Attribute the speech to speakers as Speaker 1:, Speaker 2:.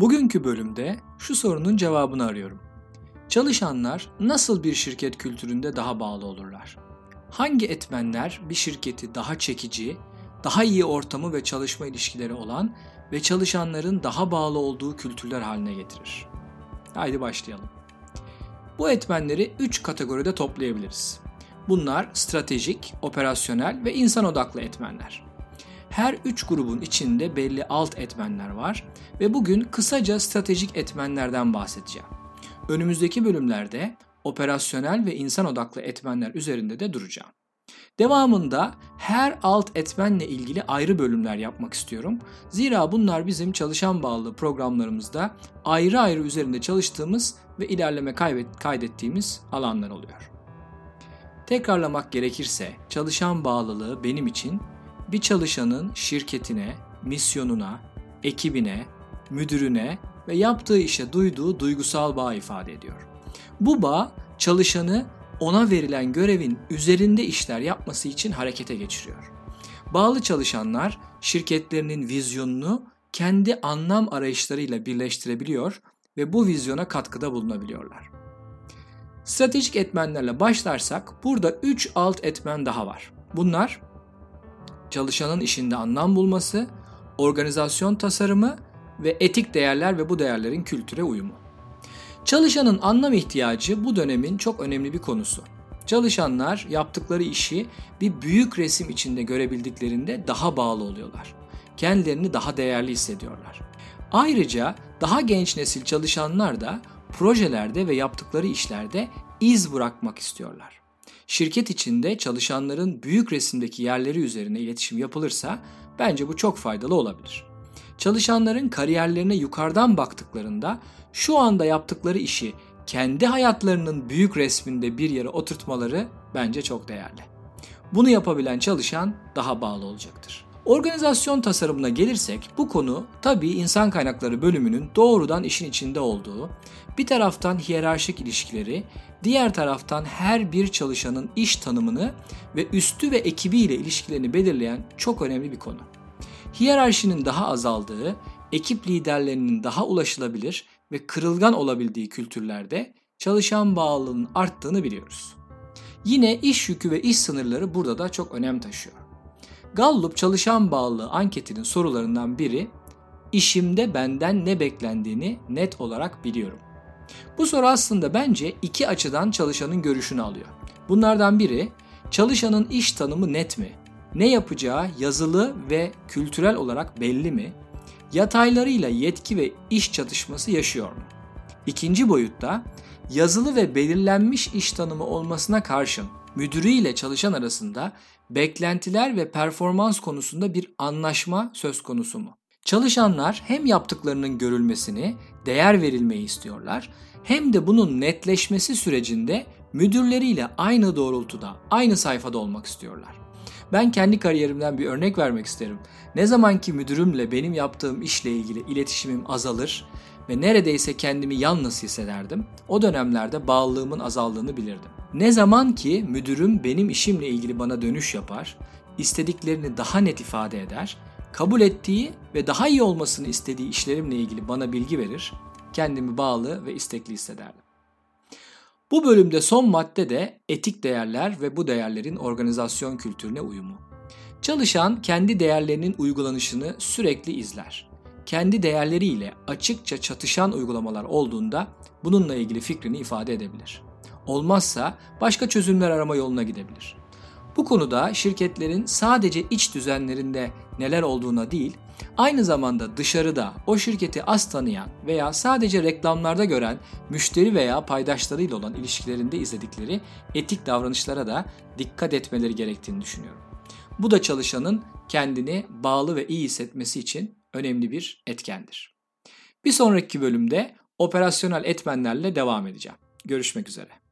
Speaker 1: Bugünkü bölümde şu sorunun cevabını arıyorum. Çalışanlar nasıl bir şirket kültüründe daha bağlı olurlar? Hangi etmenler bir şirketi daha çekici, daha iyi ortamı ve çalışma ilişkileri olan ve çalışanların daha bağlı olduğu kültürler haline getirir? Haydi başlayalım. Bu etmenleri 3 kategoride toplayabiliriz. Bunlar stratejik, operasyonel ve insan odaklı etmenler. Her üç grubun içinde belli alt etmenler var ve bugün kısaca stratejik etmenlerden bahsedeceğim. Önümüzdeki bölümlerde operasyonel ve insan odaklı etmenler üzerinde de duracağım. Devamında her alt etmenle ilgili ayrı bölümler yapmak istiyorum. Zira bunlar bizim çalışan bağlı programlarımızda ayrı ayrı üzerinde çalıştığımız ve ilerleme kaydettiğimiz alanlar oluyor. Tekrarlamak gerekirse çalışan bağlılığı benim için bir çalışanın şirketine, misyonuna, ekibine, müdürüne ve yaptığı işe duyduğu duygusal bağ ifade ediyor. Bu bağ çalışanı ona verilen görevin üzerinde işler yapması için harekete geçiriyor. Bağlı çalışanlar şirketlerinin vizyonunu kendi anlam arayışlarıyla birleştirebiliyor ve bu vizyona katkıda bulunabiliyorlar. Stratejik etmenlerle başlarsak burada 3 alt etmen daha var. Bunlar çalışanın işinde anlam bulması, organizasyon tasarımı ve etik değerler ve bu değerlerin kültüre uyumu. Çalışanın anlam ihtiyacı bu dönemin çok önemli bir konusu. Çalışanlar yaptıkları işi bir büyük resim içinde görebildiklerinde daha bağlı oluyorlar. Kendilerini daha değerli hissediyorlar. Ayrıca daha genç nesil çalışanlar da projelerde ve yaptıkları işlerde iz bırakmak istiyorlar. Şirket içinde çalışanların büyük resimdeki yerleri üzerine iletişim yapılırsa bence bu çok faydalı olabilir. Çalışanların kariyerlerine yukarıdan baktıklarında şu anda yaptıkları işi kendi hayatlarının büyük resminde bir yere oturtmaları bence çok değerli. Bunu yapabilen çalışan daha bağlı olacaktır. Organizasyon tasarımına gelirsek bu konu tabii insan kaynakları bölümünün doğrudan işin içinde olduğu, bir taraftan hiyerarşik ilişkileri, diğer taraftan her bir çalışanın iş tanımını ve üstü ve ekibiyle ilişkilerini belirleyen çok önemli bir konu. Hiyerarşinin daha azaldığı, ekip liderlerinin daha ulaşılabilir ve kırılgan olabildiği kültürlerde çalışan bağlılığının arttığını biliyoruz. Yine iş yükü ve iş sınırları burada da çok önem taşıyor. Gallup çalışan bağlılığı anketinin sorularından biri işimde benden ne beklendiğini net olarak biliyorum. Bu soru aslında bence iki açıdan çalışanın görüşünü alıyor. Bunlardan biri çalışanın iş tanımı net mi? Ne yapacağı yazılı ve kültürel olarak belli mi? Yataylarıyla yetki ve iş çatışması yaşıyor mu? İkinci boyutta yazılı ve belirlenmiş iş tanımı olmasına karşın müdürüyle çalışan arasında beklentiler ve performans konusunda bir anlaşma söz konusu mu? Çalışanlar hem yaptıklarının görülmesini, değer verilmeyi istiyorlar hem de bunun netleşmesi sürecinde müdürleriyle aynı doğrultuda, aynı sayfada olmak istiyorlar. Ben kendi kariyerimden bir örnek vermek isterim. Ne zaman ki müdürümle benim yaptığım işle ilgili iletişimim azalır ve neredeyse kendimi yalnız hissederdim, o dönemlerde bağlılığımın azaldığını bilirdim. Ne zaman ki müdürüm benim işimle ilgili bana dönüş yapar, istediklerini daha net ifade eder, kabul ettiği ve daha iyi olmasını istediği işlerimle ilgili bana bilgi verir, kendimi bağlı ve istekli hissederdim. Bu bölümde son madde de etik değerler ve bu değerlerin organizasyon kültürüne uyumu. Çalışan kendi değerlerinin uygulanışını sürekli izler. Kendi değerleriyle açıkça çatışan uygulamalar olduğunda bununla ilgili fikrini ifade edebilir. Olmazsa başka çözümler arama yoluna gidebilir. Bu konuda şirketlerin sadece iç düzenlerinde neler olduğuna değil, aynı zamanda dışarıda o şirketi az tanıyan veya sadece reklamlarda gören müşteri veya paydaşlarıyla olan ilişkilerinde izledikleri etik davranışlara da dikkat etmeleri gerektiğini düşünüyorum. Bu da çalışanın kendini bağlı ve iyi hissetmesi için önemli bir etkendir. Bir sonraki bölümde operasyonel etmenlerle devam edeceğim. Görüşmek üzere.